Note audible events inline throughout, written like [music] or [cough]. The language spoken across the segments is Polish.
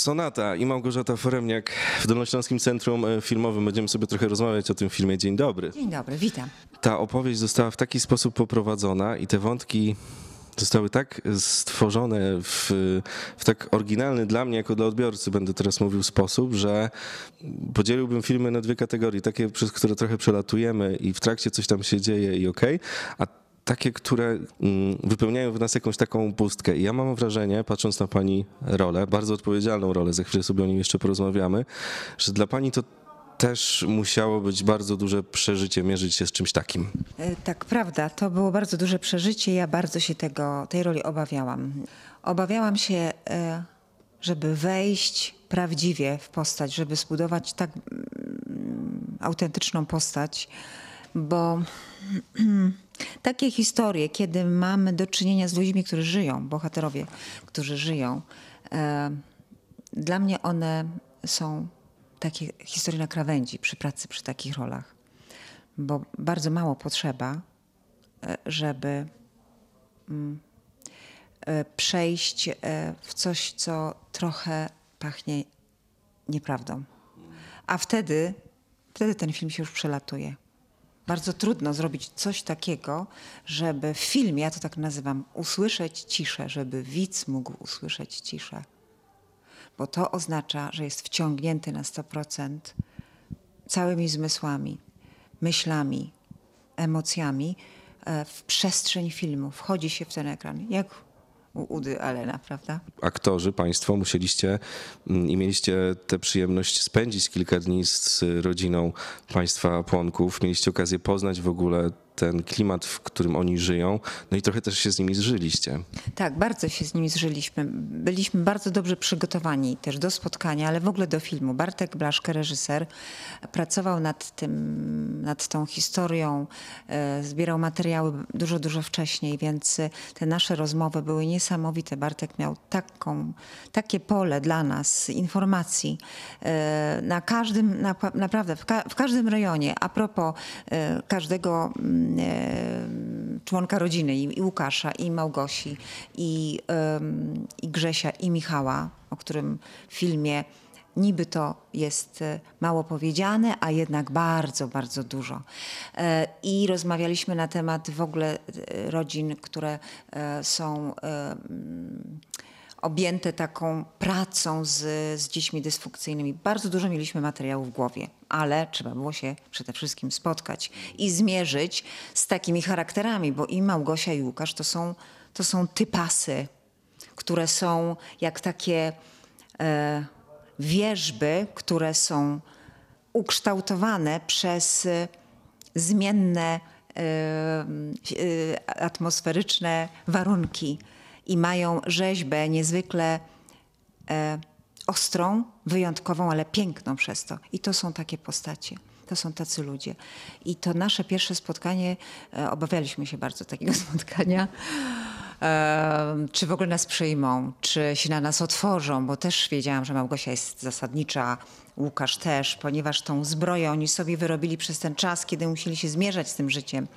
Sonata i Małgorzata Foremniak w Dolnośląskim Centrum e, Filmowym. Będziemy sobie trochę rozmawiać o tym filmie. Dzień dobry. Dzień dobry, witam. Ta opowieść została w taki sposób poprowadzona i te wątki zostały tak stworzone w, w tak oryginalny dla mnie, jako dla odbiorcy, będę teraz mówił sposób, że podzieliłbym filmy na dwie kategorie. Takie, przez które trochę przelatujemy i w trakcie coś tam się dzieje i okej, a takie, które mm, wypełniają w nas jakąś taką pustkę. I ja mam wrażenie, patrząc na pani rolę, bardzo odpowiedzialną rolę, za chwilę sobie o nim jeszcze porozmawiamy, że dla pani to też musiało być bardzo duże przeżycie mierzyć się z czymś takim. E, Tak, prawda. To było bardzo duże przeżycie. Ja bardzo się tego, tej roli obawiałam. Obawiałam się, e, żeby wejść prawdziwie w postać, żeby zbudować tak mm, autentyczną postać, bo [clears throat] takie historie, kiedy mamy do czynienia z ludźmi, którzy żyją, bohaterowie, którzy żyją, e, dla mnie one są takie historie na krawędzi przy pracy przy takich rolach bo bardzo mało potrzeba, e, żeby mm, e, przejść e, w coś, co trochę pachnie nieprawdą. A wtedy, wtedy ten film się już przelatuje. Bardzo trudno zrobić coś takiego, żeby w filmie, ja to tak nazywam, usłyszeć ciszę, żeby widz mógł usłyszeć ciszę. Bo to oznacza, że jest wciągnięty na 100% całymi zmysłami, myślami, emocjami e, w przestrzeń filmu. Wchodzi się w ten ekran, jak u Udy Allena, prawda? Aktorzy, państwo musieliście mm, i mieliście tę przyjemność spędzić kilka dni z rodziną państwa Płonków. Mieliście okazję poznać w ogóle ten klimat, w którym oni żyją, no i trochę też się z nimi zżyliście. Tak, bardzo się z nimi zżyliśmy. Byliśmy bardzo dobrze przygotowani też do spotkania, ale w ogóle do filmu. Bartek Blaszke, reżyser, pracował nad tym, nad tą historią, e, zbierał materiały dużo, dużo wcześniej, więc e, te nasze rozmowy były niesamowite. Bartek miał taką, takie pole dla nas informacji e, na każdym, na, naprawdę w, ka, w każdym rejonie. A propos każdego mm, członka rodziny, i, Łukasza, i Małgosi, i, i Grzesia, i Michała, o którym w filmie niby to jest e, mało powiedziane, a jednak bardzo, bardzo dużo. E, I rozmawialiśmy na temat w ogóle e, rodzin, które są objęte taką pracą z, z dziećmi dysfunkcyjnymi. Bardzo dużo mieliśmy materiału w głowie, ale trzeba było się przede wszystkim spotkać i zmierzyć z takimi charakterami, bo i Małgosia i Łukasz to są, to są typasy, które są jak takie e, wierzby, które są ukształtowane przez e, zmienne e, e, atmosferyczne warunki i mają rzeźbę niezwykle e, ostrą, wyjątkową, ale piękną przez to. I to są takie postacie. To są tacy ludzie. I to nasze pierwsze spotkanie, e, obawialiśmy się bardzo takiego [laughs] spotkania. E, czy w ogóle nas przyjmą, czy się na nas otworzą, bo też wiedziałam, że Małgosia jest zasadnicza, Łukasz też, ponieważ tą zbroję oni sobie wyrobili przez ten czas, kiedy musieli się zmierzać z tym życiem,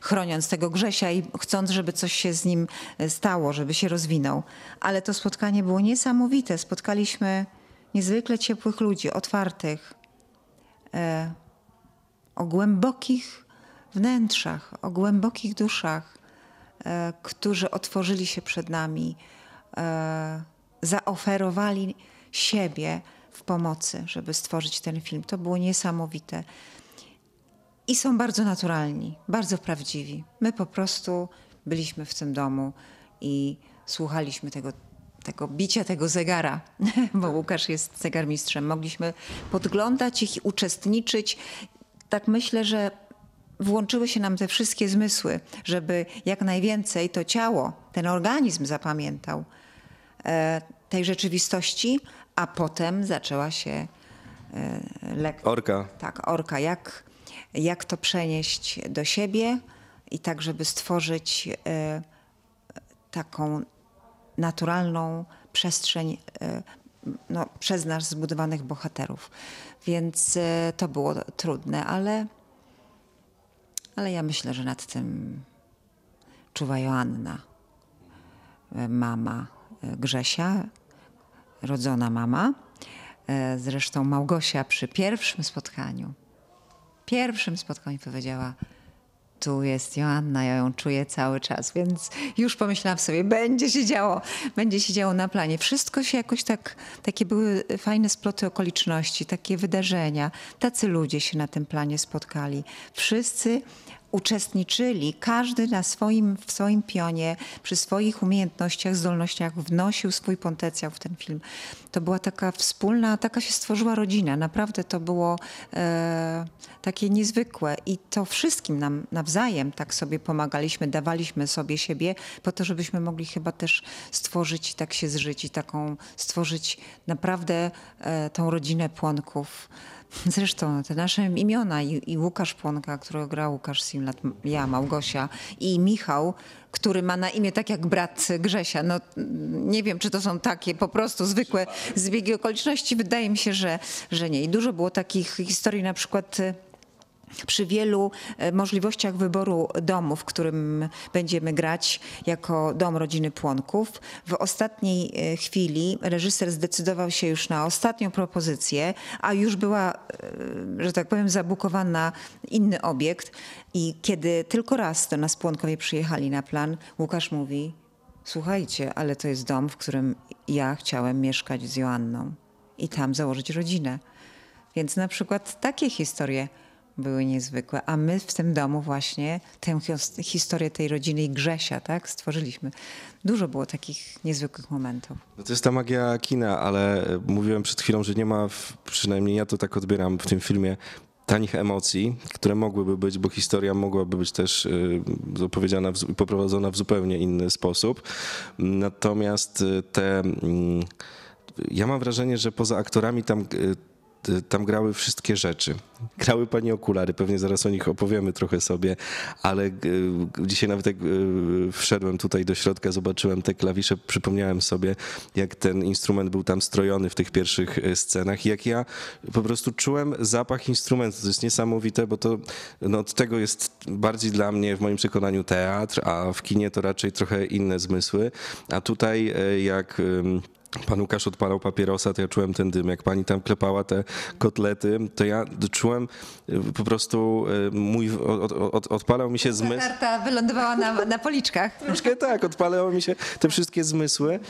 chroniąc tego Grzesia i chcąc, żeby coś się z nim e, stało, żeby się rozwinął. Ale to spotkanie było niesamowite. Spotkaliśmy niezwykle ciepłych ludzi, otwartych, e, o głębokich wnętrzach, o głębokich duszach, e, którzy otworzyli się przed nami, e, zaoferowali siebie w pomocy, żeby stworzyć ten film. To było niesamowite. I są bardzo naturalni, bardzo prawdziwi. My po prostu byliśmy w tym domu i słuchaliśmy tego, tego bicia tego zegara, [laughs] bo Łukasz jest zegarmistrzem. Mogliśmy podglądać ich i uczestniczyć. Tak myślę, że włączyły się nam te wszystkie zmysły, żeby jak najwięcej to ciało, ten organizm zapamiętał e, tej rzeczywistości, a potem zaczęła się e, lekcja. Orka. Tak, orka. Jak, jak to przenieść do siebie i tak, żeby stworzyć e, taką naturalną przestrzeń e, no, przez nas zbudowanych bohaterów. Więc to było trudne, ale, ale ja myślę, że nad tym czuwa Joanna, mama Grzesia, rodzona mama. E, Zresztą Małgosia przy pierwszym spotkaniu, pierwszym spotkaniu powiedziała, tu jest Joanna, ja ją czuję cały czas, więc już pomyślałam sobie, będzie się działo, będzie się działo na planie. Wszystko się jakoś tak, takie były fajne sploty okoliczności, takie wydarzenia. Tacy ludzie się na tym planie spotkali. Wszyscy uczestniczyli, każdy na swoim, w swoim pionie, przy swoich umiejętnościach, zdolnościach wnosił swój potencjał w ten film. To była taka wspólna, taka się stworzyła rodzina. Naprawdę to było e, takie niezwykłe i to wszystkim nam nawzajem tak sobie pomagaliśmy, dawaliśmy sobie siebie po to, żebyśmy mogli chyba też stworzyć, tak się zżyć i taką, stworzyć naprawdę e, tą rodzinę płonków. Zresztą te nasze imiona i, i Łukasz Płonka, którego grał Łukasz Simlat, ja, Małgosia i Michał, który ma na imię tak jak brat Grzesia. No, nie wiem, czy to są takie po prostu zwykłe zbiegi okoliczności. Wydaje mi się, że, że nie. I dużo było takich historii, na przykład y, przy wielu e, możliwościach wyboru domu, w którym będziemy grać jako dom rodziny Płonków. W ostatniej e, chwili reżyser zdecydował się już na ostatnią propozycję, a już była, e, że tak powiem, zabukowana inny obiekt. I kiedy tylko raz do nas Płonkowie przyjechali na plan, Łukasz mówi, słuchajcie, ale to jest dom, w którym ja chciałem mieszkać z Joanną i tam założyć rodzinę. Więc na przykład takie historie były niezwykłe. A my w tym domu właśnie tę his- historię tej rodziny i Grzesia, tak, stworzyliśmy. Dużo było takich niezwykłych momentów. No to jest ta magia kina, ale e, mówiłem przed chwilą, że nie ma, przynajmniej ja to tak odbieram w tym filmie, tanich emocji, które mogłyby być, bo historia mogłaby być też y, opowiedziana zu- poprowadzona w zupełnie inny sposób. Natomiast y, te. mm, Ja mam wrażenie, że poza aktorami tam. Y, Tam grały wszystkie rzeczy. [laughs] Grały pani okulary, pewnie zaraz o nich opowiemy trochę sobie, ale y, dzisiaj nawet jak y, wszedłem tutaj do środka, zobaczyłem te klawisze, przypomniałem sobie, jak ten instrument był tam strojony w tych pierwszych scenach i jak ja po prostu czułem zapach instrumentu. To jest niesamowite, bo to no, od tego jest bardziej dla mnie w moim przekonaniu teatr, a w kinie to raczej trochę inne zmysły. A tutaj jak... Pan Łukasz odpalał papierosa, to ja czułem ten dym. Jak pani tam klepała te kotlety, to ja czułem y, po prostu y, mój, od, od, odpalał mi się zmysł. Tarta wylądowała na, na policzkach. [laughs] Troszkę tak, odpalały mi się te wszystkie zmysły.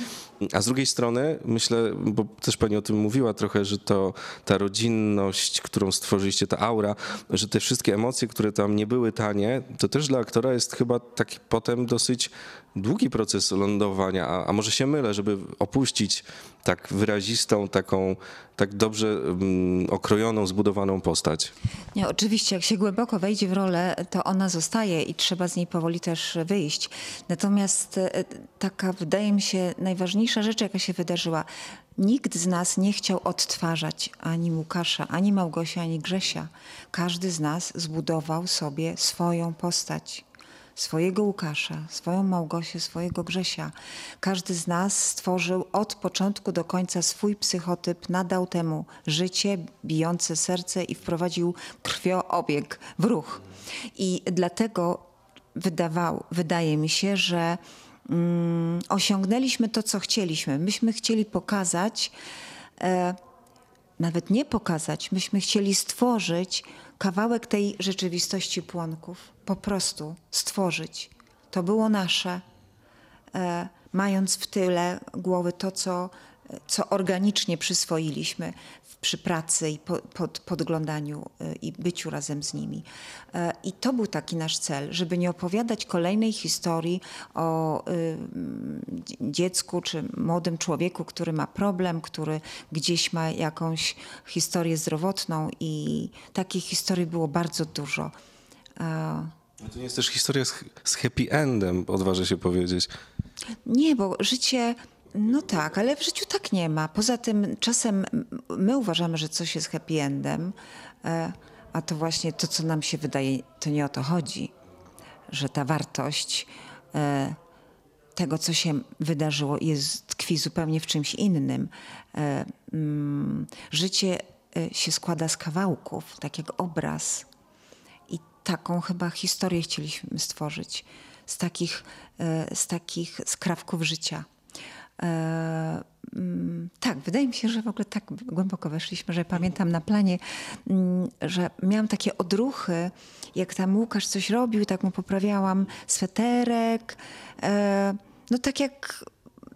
A z drugiej strony myślę, bo też pani o tym mówiła trochę, że to ta rodzinność, którą stworzyliście, ta aura, że te wszystkie emocje, które tam nie były tanie, to też dla aktora jest chyba taki potem dosyć długi proces lądowania, a, a może się mylę, żeby opuścić tak wyrazistą, taką tak dobrze mm, okrojoną, zbudowaną postać. Nie, oczywiście, jak się głęboko wejdzie w rolę, to ona zostaje i trzeba z niej powoli też wyjść. Natomiast e, taka, wydaje mi się, najważniejsza rzecz, jaka się wydarzyła, nikt z nas nie chciał odtwarzać ani Łukasza, ani Małgosia, ani Grzesia. Każdy z nas zbudował sobie swoją postać swojego Łukasza, swoją Małgosię, swojego Grzesia. Każdy z nas stworzył od początku do końca swój psychotyp, nadał temu życie, bijące serce i wprowadził krwioobieg w ruch. I dlatego wydawał, wydaje mi się, że mm, osiągnęliśmy to, co chcieliśmy. Myśmy chcieli pokazać, e, nawet nie pokazać, myśmy chcieli stworzyć kawałek tej rzeczywistości płonków. Po prostu stworzyć. To było nasze, e, mając w tyle głowy to, co, co organicznie przyswoiliśmy przy pracy i po, pod, podglądaniu e, i byciu razem z nimi. E, I to był taki nasz cel, żeby nie opowiadać kolejnej historii o y, dzie- dziecku czy młodym człowieku, który ma problem, który gdzieś ma jakąś historię zdrowotną i takich historii było bardzo dużo. E, To nie jest też historia z, z happy endem, odważę się powiedzieć. Nie, bo życie, no tak, ale w życiu tak nie ma. Poza tym czasem my uważamy, że coś jest happy endem, e, a to właśnie to, co nam się wydaje, to nie o to chodzi, że ta wartość e, tego, co się wydarzyło, jest, tkwi zupełnie w czymś innym. E, mm, Życie się składa z kawałków, tak jak obraz. I taką chyba historię chcieliśmy stworzyć z takich, z takich skrawków życia. E, mm, tak, wydaje mi się, że w ogóle tak głęboko weszliśmy, że pamiętam na planie, mm, że miałam takie odruchy, jak tam Łukasz coś robił, tak mu poprawiałam sweterek. E, no tak jak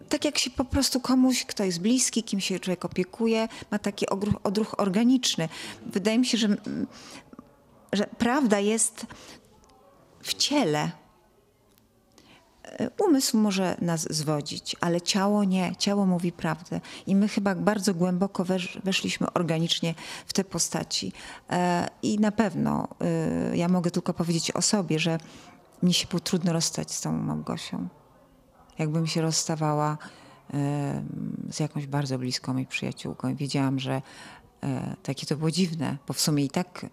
tak jak się po prostu komuś, kto jest bliski, kim się człowiek opiekuje, ma taki odruch, organiczny. Wydaje mi się, że, mm, że prawda jest w ciele. Umysł może nas zwodzić, ale ciało nie. Ciało mówi prawdę. I my chyba bardzo głęboko wesz, weszliśmy organicznie w te postaci. E, I na pewno e, ja mogę tylko powiedzieć o sobie, że mnie się było trudno rozstać z tą Małgosią. Jakbym się rozstawała e, z jakąś bardzo bliską mi przyjaciółką i wiedziałam, że takie to było dziwne, bo w sumie i tak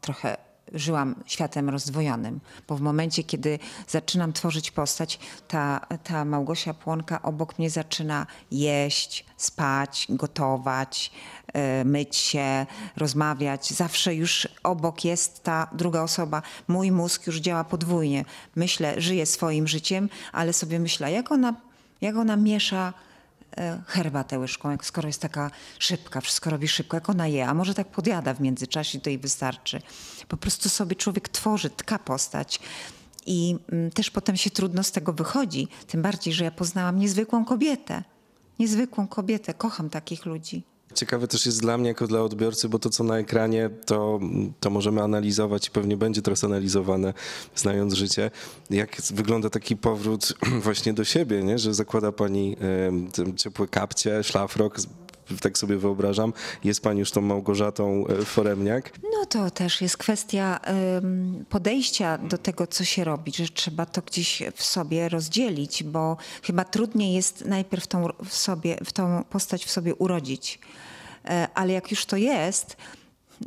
trochę żyłam światem rozdwojonym, bo w momencie, kiedy zaczynam tworzyć postać, ta, ta Małgosia Płonka obok mnie zaczyna jeść, spać, gotować, e, myć się, rozmawiać. Zawsze już obok jest ta druga osoba. Mój mózg już działa podwójnie. Myślę, żyję swoim życiem, ale sobie myślę, jak ona, jak ona miesza herbatę łyżką, skoro jest taka szybka, wszystko robi szybko, jak ona je, a może tak podjada w międzyczasie, to jej wystarczy. Po prostu sobie człowiek tworzy, tka postać. I mm, też potem się trudno z tego wychodzi. Tym bardziej, że ja poznałam niezwykłą kobietę. Niezwykłą kobietę. Kocham takich ludzi. Ciekawe też jest dla mnie jako dla odbiorcy, bo to co na ekranie, to, to możemy analizować i pewnie będzie teraz analizowane, znając życie. Jak wygląda taki powrót [clears throat] właśnie do siebie, nie? że zakłada pani ciepłe kapcie, szlafrok, tak sobie wyobrażam. Jest pani już tą Małgorzatą e, Foremniak. No to też jest kwestia podejścia do tego, co się robi, że trzeba to gdzieś w sobie rozdzielić, bo chyba trudniej jest najpierw tą, w sobie, w tą postać w sobie urodzić. E, ale jak już to jest,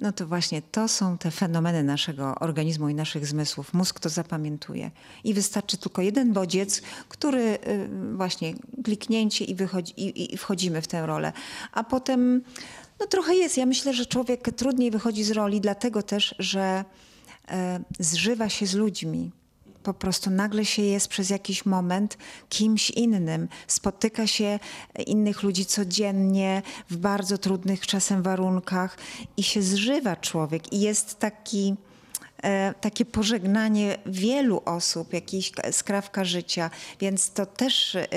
no to właśnie to są te fenomeny naszego organizmu i naszych zmysłów. Mózg to zapamiętuje. I wystarczy tylko jeden bodziec, który y, właśnie kliknięcie i, wychodzi, i, i wchodzimy w tę rolę. A potem no trochę jest. Ja myślę, że człowiek trudniej wychodzi z roli, dlatego też, że e, zżywa się z ludźmi. Po prostu nagle się jest przez jakiś moment kimś innym. Spotyka się innych ludzi codziennie w bardzo trudnych czasem warunkach i się zżywa człowiek. I jest taki, e, takie pożegnanie wielu osób, jakiś skrawka życia, więc to też e,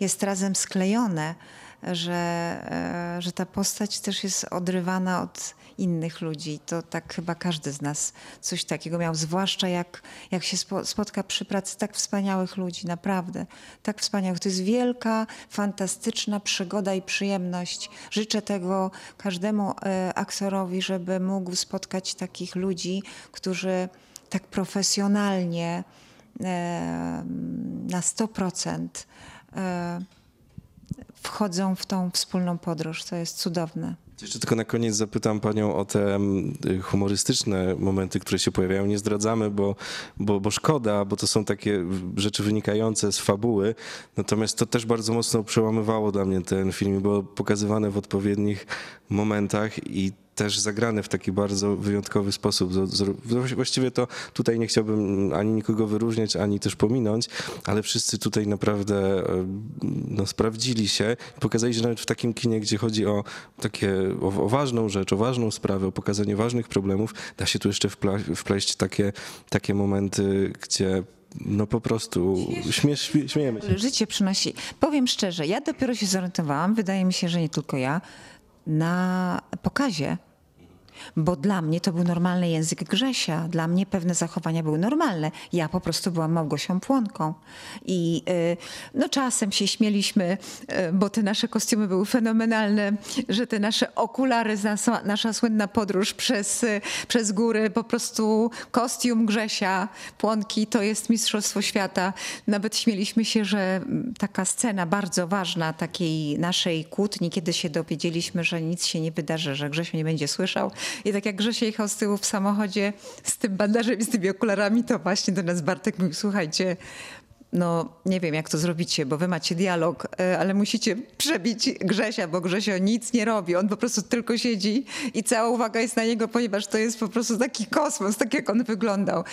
jest razem sklejone, że, e, że ta postać też jest odrywana od innych ludzi. To tak chyba każdy z nas coś takiego miał, zwłaszcza jak, jak się spo- spotka przy pracy tak wspaniałych ludzi, naprawdę. Tak wspaniałych. To jest wielka, fantastyczna przygoda i przyjemność. Życzę tego każdemu e, aktorowi, żeby mógł spotkać takich ludzi, którzy tak profesjonalnie e, na 100% e, wchodzą w tą wspólną podróż. To jest cudowne. Jeszcze tylko na koniec zapytam panią o te mm, humorystyczne momenty, które się pojawiają. Nie zdradzamy, bo, bo, bo szkoda, bo to są takie rzeczy wynikające z fabuły. Natomiast to też bardzo mocno przełamywało dla mnie ten film, było pokazywane w odpowiednich momentach i też zagrane w taki bardzo wyjątkowy sposób. Właściwie to tutaj nie chciałbym ani nikogo wyróżniać, ani też pominąć, ale wszyscy tutaj naprawdę e, no, sprawdzili się i pokazali, że nawet w takim kinie, gdzie chodzi o takie, o, o ważną rzecz, o ważną sprawę, o pokazanie ważnych problemów, da się tu jeszcze wpla- wpleść takie, takie momenty, gdzie no po prostu śmie, śmie, śmiejemy się. Życie przynosi. Powiem szczerze, ja dopiero się zorientowałam, wydaje mi się, że nie tylko ja, na pokazie. Bo dla mnie to był normalny język Grzesia. Dla mnie pewne zachowania były normalne. Ja po prostu byłam Małgosią Płonką. I y, no czasem się śmieliśmy, y, bo te nasze kostiumy były fenomenalne, że te nasze okulary, nasza, słynna podróż przez, y, przez góry, po prostu kostium Grzesia Płonki to jest Mistrzostwo Świata. Nawet śmieliśmy się, że mm, taka scena bardzo ważna takiej naszej kłótni, kiedy się dowiedzieliśmy, że nic się nie wydarzy, że Grzesio nie będzie słyszał. I tak jak Grzesio jechał z tyłu w samochodzie z tym bandażem i z tymi okularami, to właśnie do nas Bartek mówił, słuchajcie, no nie wiem jak to zrobicie, bo wy macie dialog, e, ale musicie przebić Grzesia, bo Grzesio nic nie robi. On po prostu tylko siedzi i cała uwaga jest na niego, ponieważ to jest po prostu taki kosmos, tak jak on wyglądał.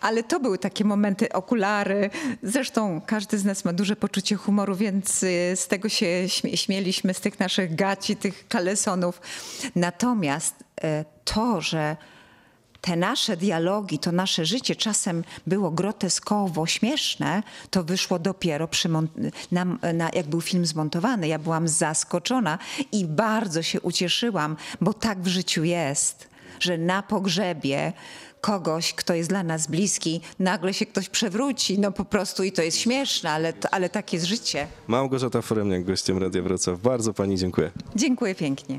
Ale to były takie momenty, okulary. Zresztą każdy z nas ma duże poczucie humoru, więc y, z tego się śmie- śmieliśmy, z tych naszych gaci, tych kalesonów. Natomiast e, to, że te nasze dialogi, to nasze życie czasem było groteskowo śmieszne, to wyszło dopiero przy na, na, jak był film zmontowany. Ja byłam zaskoczona i bardzo się ucieszyłam, bo tak w życiu jest, że na pogrzebie kogoś, kto jest dla nas bliski, nagle się ktoś przewróci, no po prostu i to jest śmieszne, ale, ale tak jest życie. Małgorzata Foremniak, gościem Radia Wrocław. Bardzo pani dziękuję. Dziękuję pięknie.